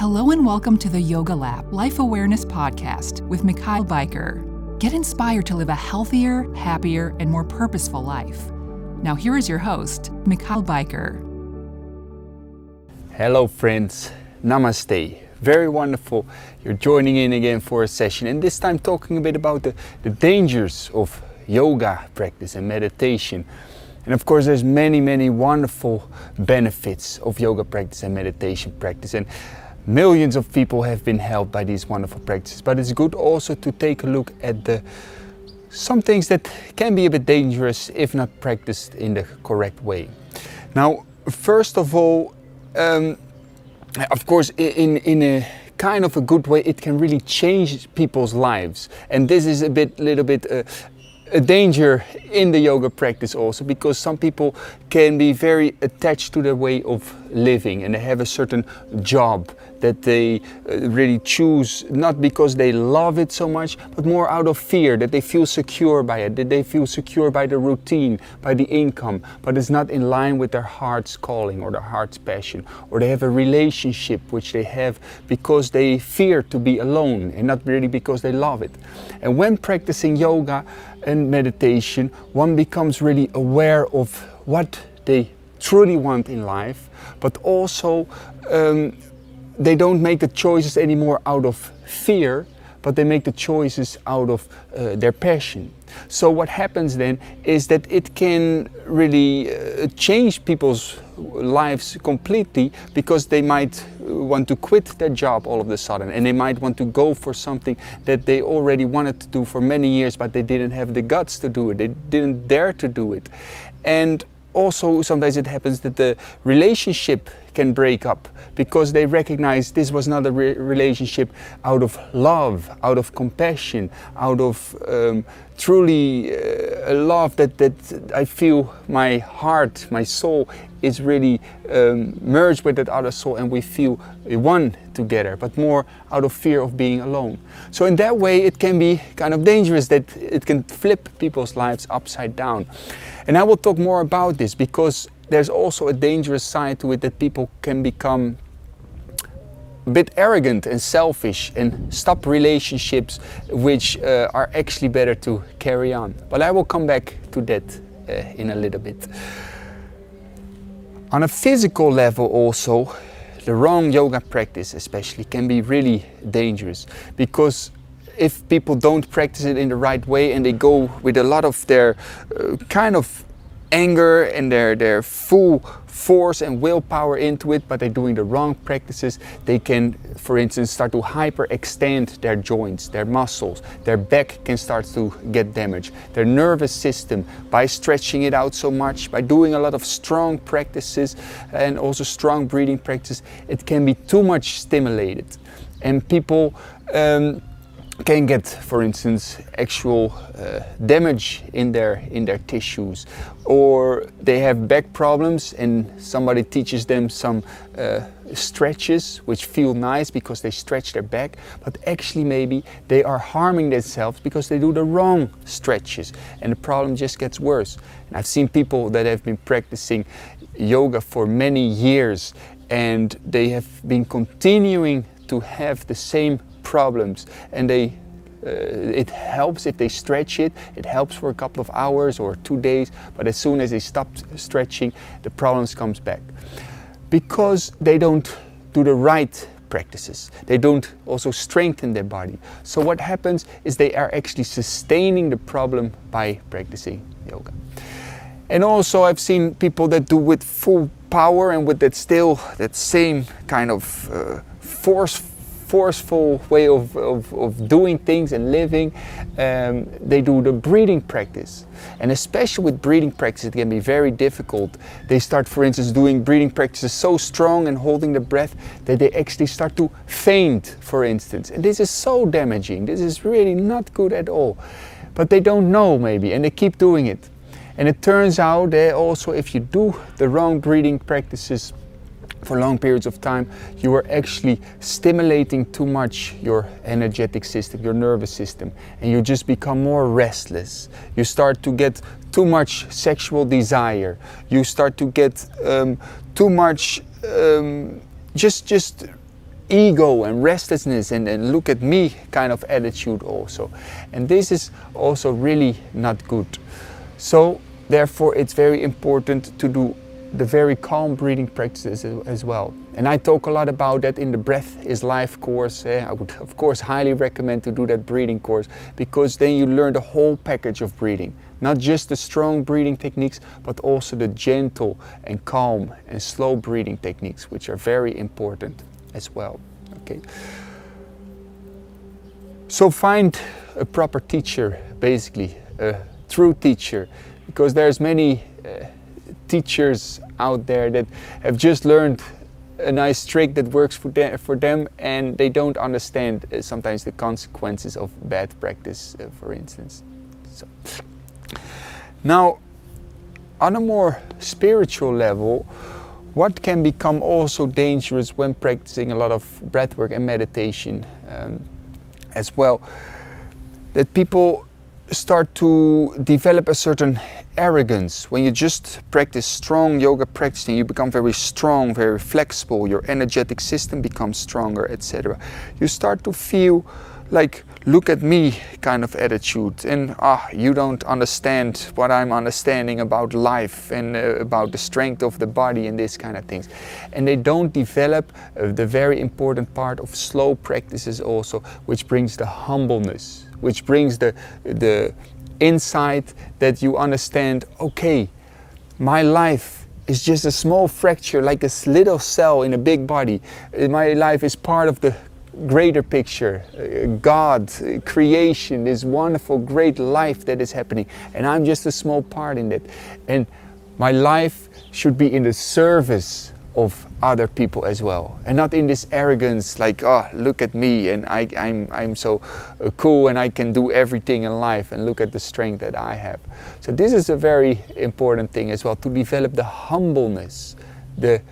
Hello and welcome to the Yogalap Life Awareness Podcast with Michaël Bijker. Get inspired to live a healthier, happier, and more purposeful life. Now, here is your host, Michaël Bijker. Hello, friends. Namaste. Very wonderful. You're joining in again for a session, and this time talking a bit about the, the dangers of yoga practice and meditation. And of course, there's many, many wonderful benefits of yoga practice and meditation practice. And millions of people have been helped by these wonderful practices. But it's good also to take a look at the some things that can be a bit dangerous if not practiced in the correct way. Now, first of all, um, of course, in in a kind of a good way, it can really change people's lives. And this is a bit, little bit. Uh, a danger in the yoga practice also because some people can be very attached to their way of living and they have a certain job that they uh, really choose not because they love it so much but more out of fear that they feel secure by it that they feel secure by the routine by the income but it's not in line with their heart's calling or their heart's passion or they have a relationship which they have because they fear to be alone and not really because they love it. And when practicing yoga and meditation, one becomes really aware of what they truly want in life, but also um, they don't make the choices anymore out of fear, but they make the choices out of uh, their passion. So what happens then is that it can really uh, change people's lives completely because they might want to quit their job all of a sudden and they might want to go for something that they already wanted to do for many years but they didn't have the guts to do it. They didn't dare to do it. And also sometimes it happens that the relationship can break up because they recognize this was not a re relationship out of love, out of compassion, out of um, truly uh, a love that, that I feel my heart, my soul is really um, merged with that other soul and we feel one together, but more out of fear of being alone. So, in that way, it can be kind of dangerous that it can flip people's lives upside down. And I will talk more about this because there's also a dangerous side to it that people can become a bit arrogant and selfish and stop relationships which uh, are actually better to carry on. But I will come back to that uh, in a little bit. On a physical level, also, the wrong yoga practice, especially, can be really dangerous because if people don't practice it in the right way and they go with a lot of their uh, kind of anger and their, their full force and willpower into it, but they're doing the wrong practices, they can, for instance, start to hyperextend their joints, their muscles, their back can start to get damaged, their nervous system by stretching it out so much, by doing a lot of strong practices and also strong breathing practices, it can be too much stimulated. And people um, can get, for instance, actual uh, damage in their in their tissues, or they have back problems, and somebody teaches them some uh, stretches which feel nice because they stretch their back, but actually maybe they are harming themselves because they do the wrong stretches, and the problem just gets worse. And I've seen people that have been practicing yoga for many years, and they have been continuing to have the same problems and they uh, it helps if they stretch it. It helps for a couple of hours or two days, but as soon as they stop stretching, the problems comes back because they don't do the right practices. They don't also strengthen their body. So what happens is they are actually sustaining the problem by practicing yoga. And also I've seen people that do with full power and with that still that same kind of uh, force forceful way of, of, of doing things and living. Um, they do the breathing practice. And especially with breathing practice, it can be very difficult. They start, for instance, doing breathing practices so strong and holding the breath that they actually start to faint, for instance. And this is so damaging. This is really not good at all. But they don't know, maybe, and they keep doing it. And it turns out that also, if you do the wrong breathing practices, for long periods of time, you are actually stimulating too much your energetic system, your nervous system, and you just become more restless. You start to get too much sexual desire. You start to get um, too much, um, just just ego and restlessness and, and look at me kind of attitude also. And this is also really not good. So therefore it's very important to do the very calm breathing practices as well. And I talk a lot about that in the Breath is Life course. Eh? I would, of course, highly recommend to do that breathing course because then you learn the whole package of breathing. Not just the strong breathing techniques, but also the gentle and calm and slow breathing techniques, which are very important as well. Okay. So find a proper teacher, basically, a true teacher, because there's many uh, teachers out there that have just learned a nice trick that works for them, for them and they don't understand uh, sometimes the consequences of bad practice, uh, for instance. So. Now, on a more spiritual level, what can become also dangerous when practicing a lot of breathwork and meditation um, as well? That people start to develop a certain arrogance. When you just practice strong yoga practicing, you become very strong, very flexible, your energetic system becomes stronger, etc. You start to feel like look at me kind of attitude and ah you don't understand what i'm understanding about life and uh, about the strength of the body and this kind of things. And they don't develop uh, the very important part of slow practices also which brings the humbleness which brings the the insight that you understand okay my life is just a small fracture like a little cell in a big body. My life is part of the greater picture, uh, God, creation, this wonderful, great life that is happening. And I'm just a small part in it. And my life should be in the service of other people as well and not in this arrogance like oh look at me and I, I'm, I'm so uh, cool and I can do everything in life and look at the strength that I have so this is a very important thing as well to develop the humbleness the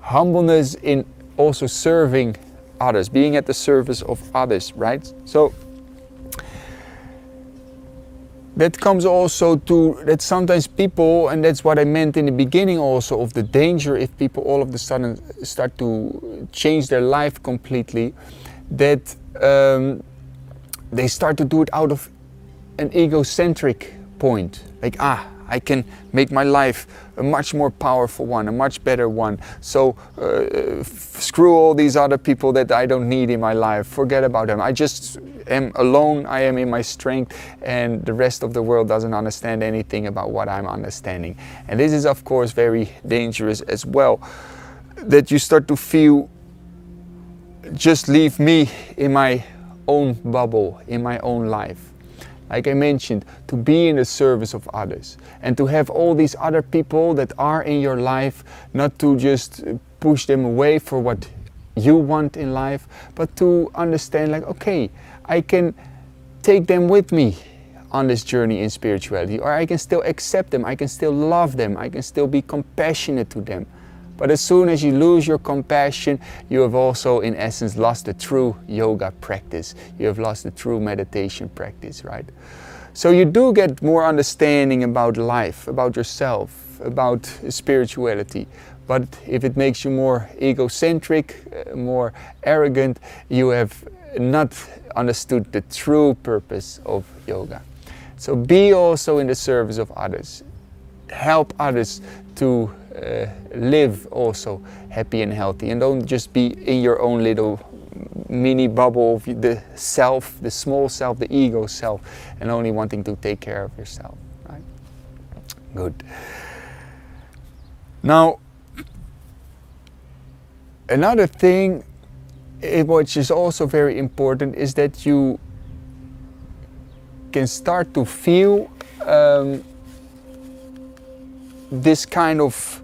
humbleness in also serving others, being at the service of others, right? So that comes also to that sometimes people, and that's what I meant in the beginning also of the danger if people all of a sudden start to change their life completely, that um, they start to do it out of an egocentric point. Like, ah, I can make my life a much more powerful one, a much better one. So uh, screw all these other people that I don't need in my life. Forget about them. I just am alone. I am in my strength, and the rest of the world doesn't understand anything about what I'm understanding. And this is, of course, very dangerous as well. That you start to feel just leave me in my own bubble, in my own life like I mentioned, to be in the service of others and to have all these other people that are in your life, not to just push them away for what you want in life, but to understand, like, okay, I can take them with me on this journey in spirituality, or I can still accept them, I can still love them, I can still be compassionate to them. But as soon as you lose your compassion, you have also, in essence, lost the true yoga practice. You have lost the true meditation practice, right? So you do get more understanding about life, about yourself, about spirituality. But if it makes you more egocentric, uh, more arrogant, you have not understood the true purpose of yoga. So be also in the service of others. Help others to uh, live also happy and healthy and don't just be in your own little mini bubble of the self, the small self, the ego self, and only wanting to take care of yourself. Right? Good. Now, another thing which is also very important is that you can start to feel um, this kind of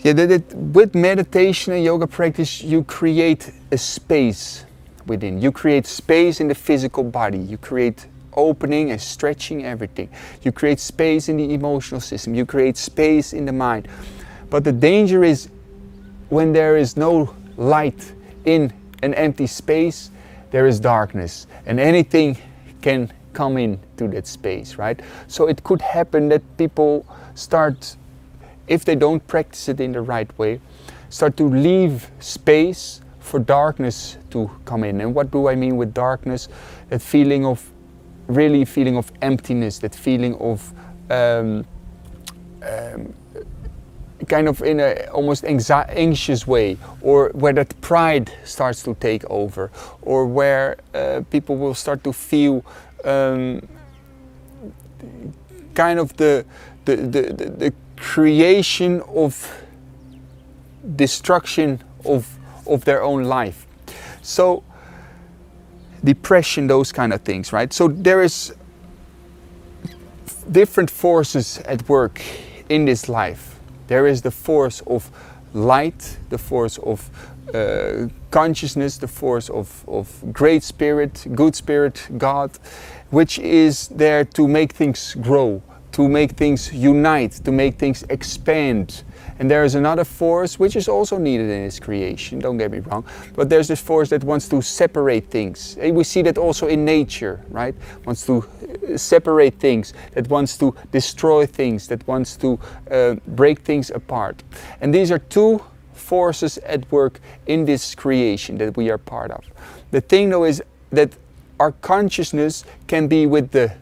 yeah, that it, with meditation and yoga practice, you create a space within. You create space in the physical body. You create opening and stretching everything. You create space in the emotional system. You create space in the mind. But the danger is when there is no light in an empty space, there is darkness, and anything can come into that space, right? So it could happen that people start if they don't practice it in the right way, start to leave space for darkness to come in. And what do I mean with darkness? That feeling of really feeling of emptiness, that feeling of um, um, kind of in a almost anxious way, or where that pride starts to take over, or where uh, people will start to feel um, kind of the the, the, the, creation of destruction of, of their own life. So depression, those kind of things, right? So there is different forces at work in this life. There is the force of light, the force of uh, consciousness, the force of, of great spirit, good spirit, God, which is there to make things grow, to make things unite, to make things expand. And there is another force which is also needed in His creation, don't get me wrong, but there's this force that wants to separate things. And we see that also in nature, right? Wants to uh, separate things, that wants to destroy things, that wants to uh, break things apart. And these are two forces at work in this creation that we are part of. The thing though is that our consciousness can be with the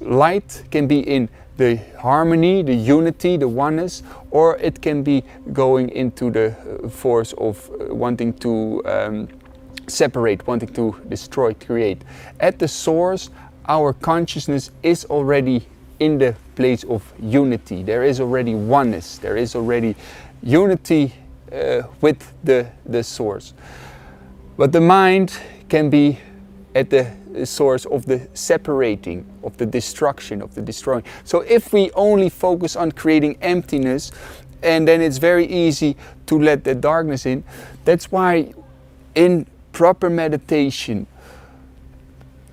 light can be in the harmony, the unity, the oneness, or it can be going into the uh, force of uh, wanting to um, separate, wanting to destroy, create. At the source, our consciousness is already in the place of unity. There is already oneness. There is already unity uh, with the, the source. But the mind can be at the source of the separating, of the destruction, of the destroying. So if we only focus on creating emptiness, and then it's very easy to let the darkness in. That's why in proper meditation,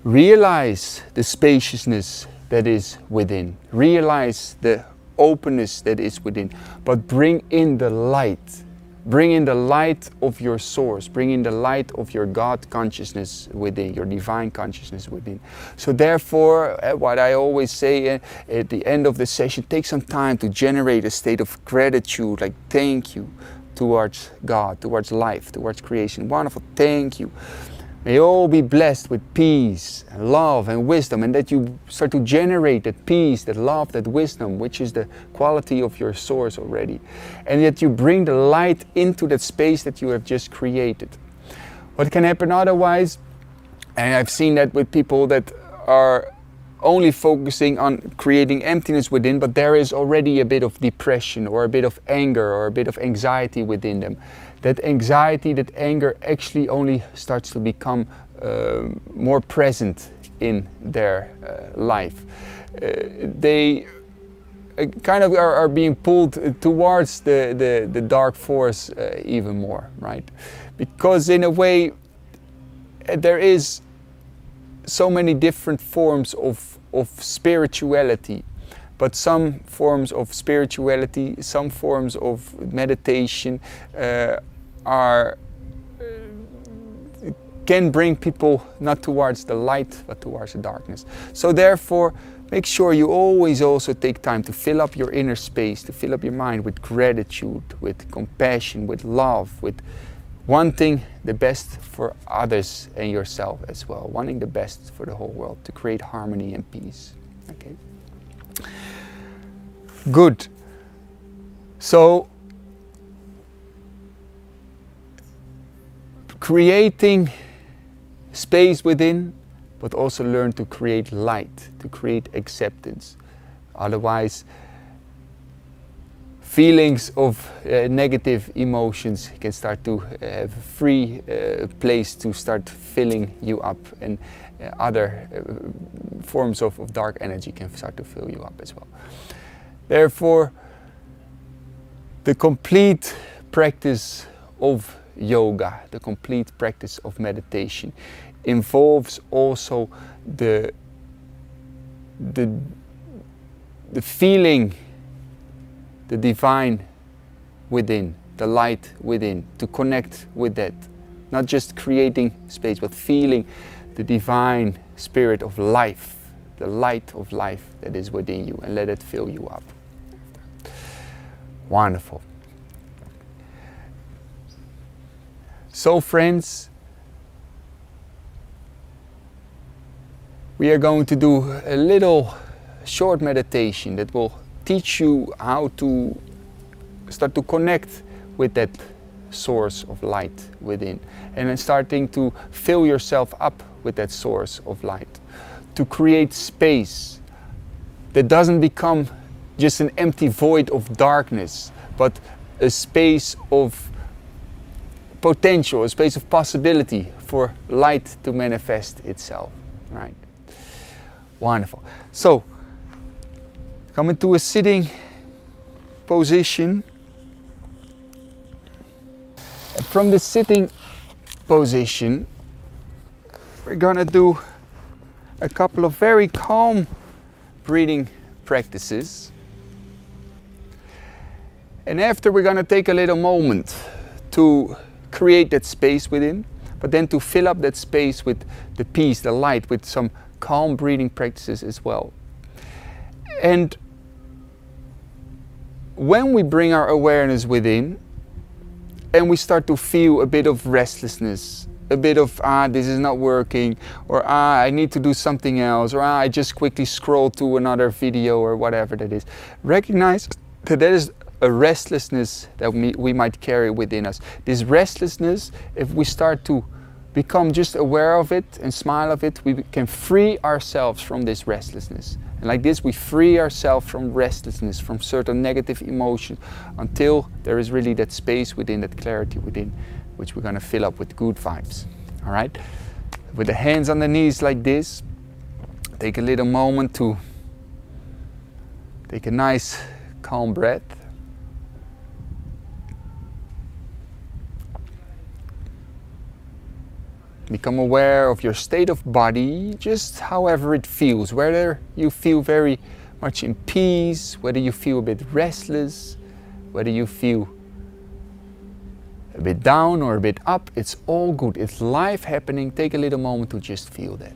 realize the spaciousness that is within, realize the openness that is within, but bring in the light Bring in the light of your source, bring in the light of your God consciousness within, your divine consciousness within. So, therefore, eh, what I always say eh, at the end of the session, take some time to generate a state of gratitude, like thank you towards God, towards life, towards creation. Wonderful, thank you. May all be blessed with peace and love and wisdom, and that you start to generate that peace, that love, that wisdom, which is the quality of your source already. And that you bring the light into that space that you have just created. What can happen otherwise, and I've seen that with people that are only focusing on creating emptiness within, but there is already a bit of depression or a bit of anger or a bit of anxiety within them that anxiety, that anger actually only starts to become uh, more present in their uh, life. Uh, they uh, kind of are, are, being pulled towards the, the, the dark force uh, even more, right? Because in a way, there is so many different forms of, of spirituality but some forms of spirituality, some forms of meditation are can bring people not towards the light but towards the darkness. So therefore, make sure you always also take time to fill up your inner space, to fill up your mind with gratitude, with compassion, with love, with wanting the best for others and yourself as well, wanting the best for the whole world to create harmony and peace. Okay. Good. So creating space within, but also learn to create light, to create acceptance. Otherwise, feelings of uh, negative emotions can start to have free uh, place to start filling you up and uh, other uh, forms of, of dark energy can start to fill you up as well. Therefore, the complete practice of yoga, the complete practice of meditation, involves also the, the, the feeling the divine within, the light within, to connect with that. Not just creating space, but feeling the divine spirit of life, the light of life that is within you, and let it fill you up. Wonderful. So, friends, we are going to do a little short meditation that will teach you how to start to connect with that source of light within and then starting to fill yourself up with that source of light to create space that doesn't become just an empty void of darkness but a space of potential a space of possibility for light to manifest itself right? Wonderful. So come into a sitting position. From the sitting position, we're gonna do a couple of very calm breathing practices. And after, we're gonna take a little moment to create that space within, but then to fill up that space with the peace, the light, with some calm breathing practices as well. And when we bring our awareness within, and we start to feel a bit of restlessness a bit of ah this is not working or ah i need to do something else or ah i just quickly scroll to another video or whatever that is recognize that there is a restlessness that we, might carry within us this restlessness if we start to become just aware of it and smile of it we can free ourselves from this restlessness and like this, we free ourselves from restlessness, from certain negative emotions, until there is really that space within, that clarity within, which we're going to fill up with good vibes. All right? With the hands on the knees like this, take a little moment to take a nice, calm breath. Become aware of your state of body, just however it feels, whether you feel very much in peace, whether you feel a bit restless, whether you feel a bit down or a bit up, it's all good. It's life happening. Take a little moment to just feel that.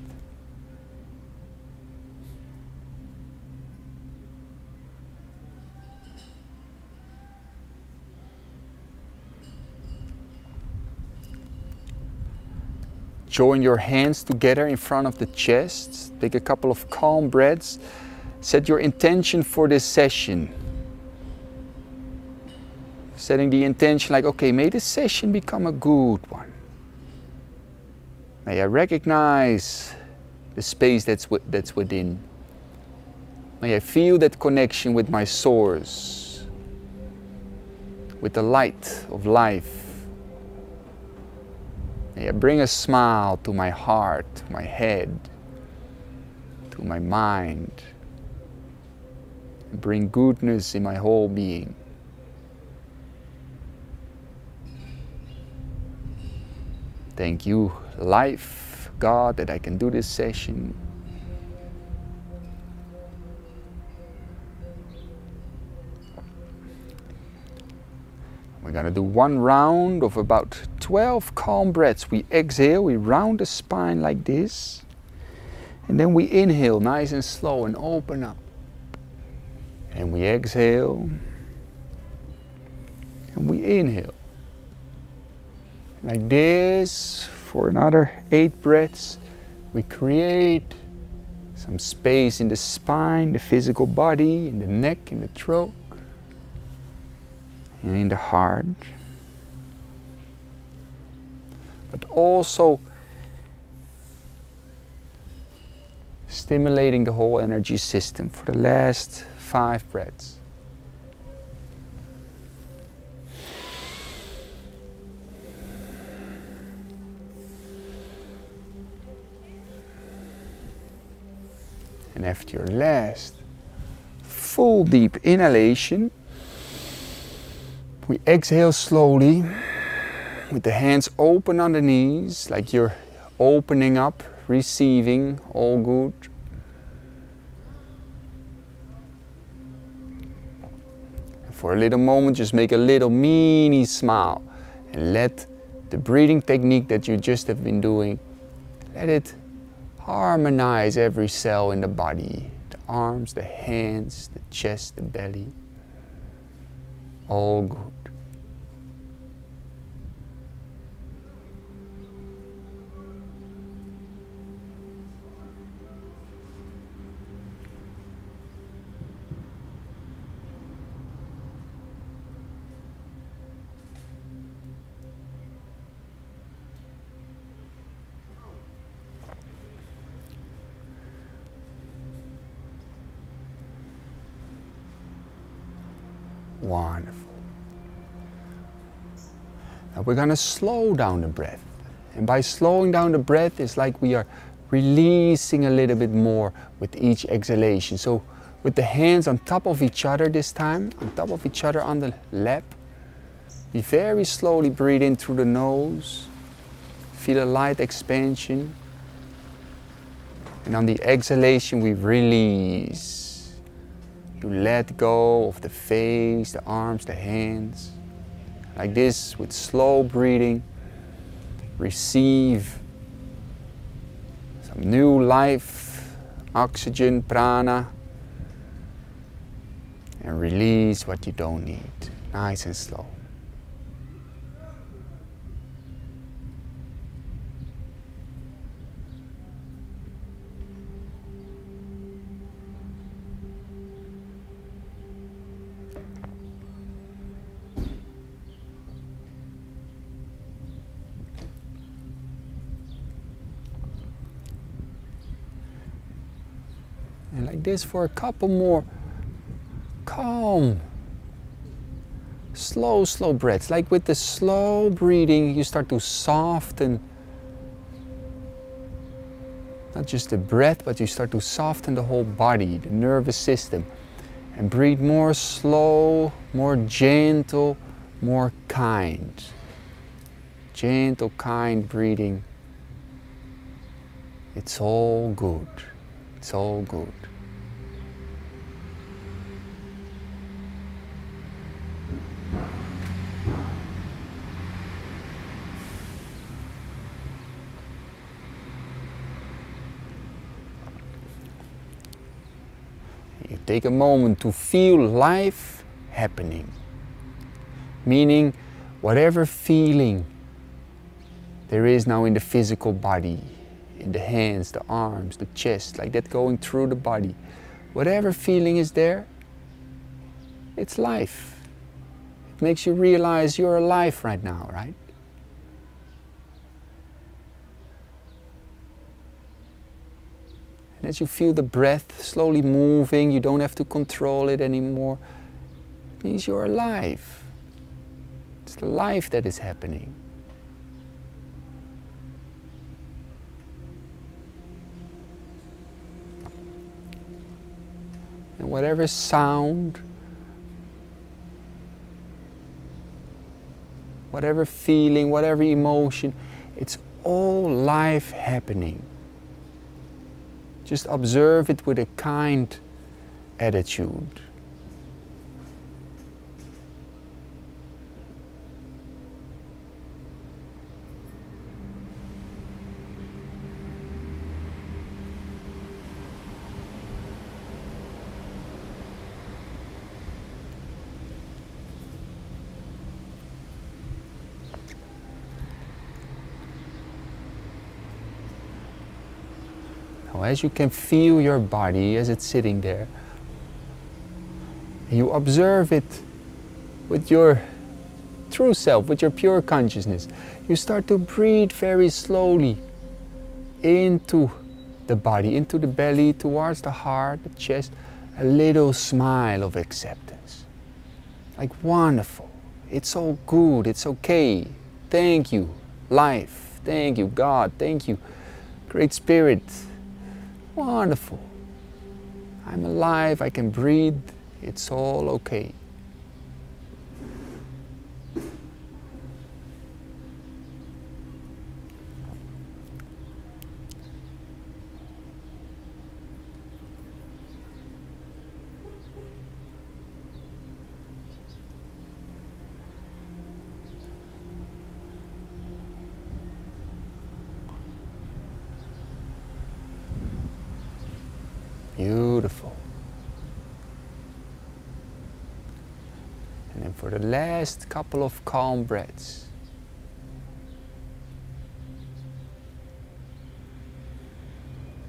Join your hands together in front of the chest. Take a couple of calm breaths. Set your intention for this session. Setting the intention like, okay, may this session become a good one. May I recognize the space that's, that's within. May I feel that connection with my source, with the light of life May bring a smile to my heart, to my head, to my mind. Bring goodness in my whole being. Thank you, life, God, that I can do this session We're going to do one round of about 12 calm breaths. We exhale, we round the spine like this. And then we inhale nice and slow and open up. And we exhale. And we inhale. Like this for another eight breaths. We create some space in the spine, the physical body, in the neck, in the throat in the heart, but also stimulating the whole energy system for the last five breaths. And after your last full deep inhalation, we exhale slowly with the hands open on the knees, like you're opening up, receiving, all good. For a little moment, just make a little mini smile and let the breathing technique that you just have been doing, let it harmonize every cell in the body the arms, the hands, the chest, the belly. All good. Wonderful. Now we're going to slow down the breath. And by slowing down the breath, it's like we are releasing a little bit more with each exhalation. So with the hands on top of each other this time, on top of each other on the lap, we very slowly breathe in through the nose. Feel a light expansion. And on the exhalation, we release. You let go of the face, the arms, the hands. Like this, with slow breathing, receive some new life, oxygen, prana, and release what you don't need. Nice and slow. This for a couple more calm, slow, slow breaths. Like with the slow breathing, you start to soften not just the breath, but you start to soften the whole body, the nervous system. And breathe more slow, more gentle, more kind. Gentle, kind breathing. It's all good. It's all good. You take a moment to feel life happening. Meaning, whatever feeling there is now in the physical body, in the hands, the arms, the chest, like that going through the body, whatever feeling is there, it's life. It makes you realize you're alive right now, right? As you feel the breath slowly moving, you don't have to control it anymore. It means you're alive. It's the life that is happening. And whatever sound, whatever feeling, whatever emotion, it's all life happening. Just observe it with a kind attitude. Now, as you can feel your body as it's sitting there, you observe it with your true self, with your pure consciousness. You start to breathe very slowly into the body, into the belly, towards the heart, the chest, a little smile of acceptance. Like, wonderful. It's all good. It's okay. Thank you, life. Thank you, God. Thank you, Great Spirit. Wonderful. I'm alive. I can breathe. It's all okay. Beautiful. And then for the last couple of calm breaths,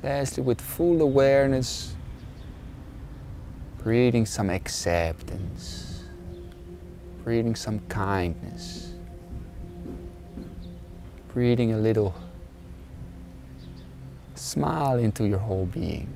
lastly, with full awareness, breathing some acceptance, breathing some kindness, breathing a little smile into your whole being.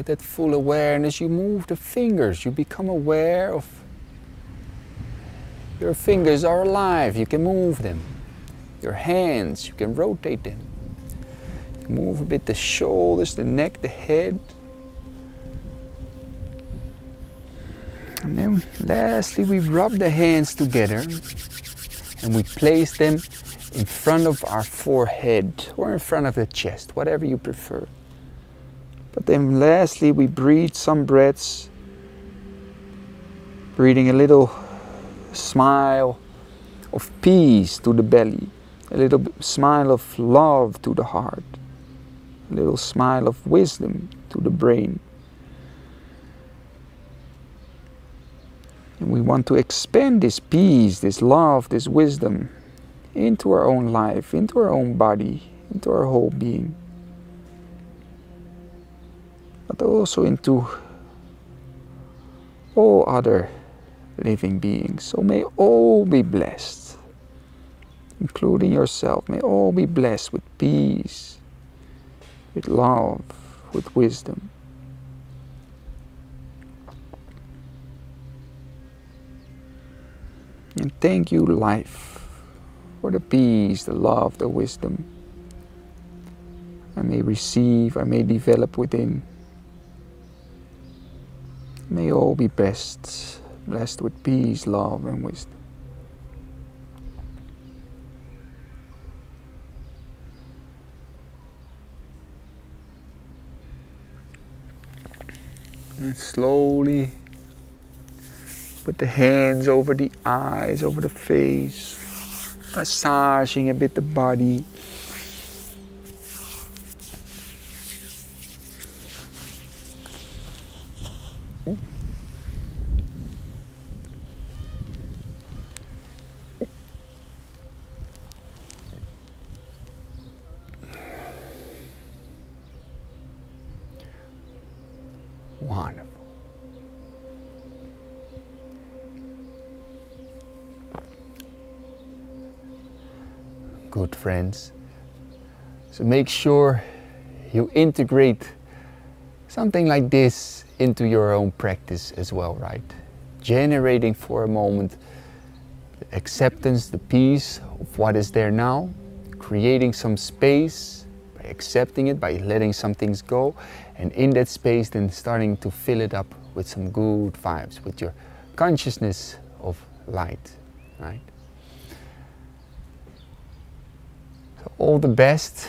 With that full awareness, you move the fingers. You become aware of your fingers are alive. You can move them. Your hands, you can rotate them. Move a bit the shoulders, the neck, the head. And then lastly, we rub the hands together and we place them in front of our forehead or in front of the chest, whatever you prefer. But then lastly, we breathe some breaths, breathing a little smile of peace to the belly, a little smile of love to the heart, a little smile of wisdom to the brain. And we want to expand this peace, this love, this wisdom into our own life, into our own body, into our whole being. But also into all other living beings. So may all be blessed, including yourself. May all be blessed with peace, with love, with wisdom. And thank you, life, for the peace, the love, the wisdom I may receive, I may develop within. May all be blessed, blessed with peace, love, and wisdom. And slowly Put the hands over the eyes, over the face, massaging a bit the body. Wonderful. good friends. So make sure you integrate something like this into your own practice as well, right? Generating for a moment the acceptance, the peace of what is there now, creating some space by accepting it, by letting some things go, and in that space, then starting to fill it up with some good vibes, with your consciousness of light, right? So all the best.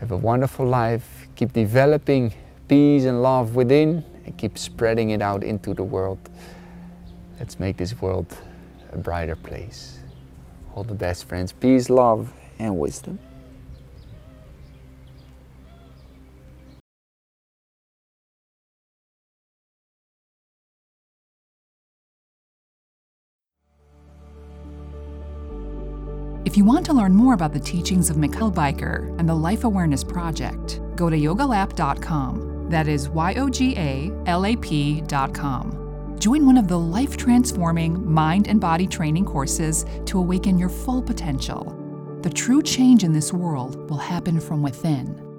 Have a wonderful life. Keep developing peace and love within and keep spreading it out into the world. Let's make this world a brighter place. All the best, friends. Peace, love, and wisdom. If you want to learn more about the teachings of Michaël Bijker and the Life Awareness Project, go to yogalap.com. That is Y O G A L A P.com. Join one of the life transforming mind and body training courses to awaken your full potential. The true change in this world will happen from within.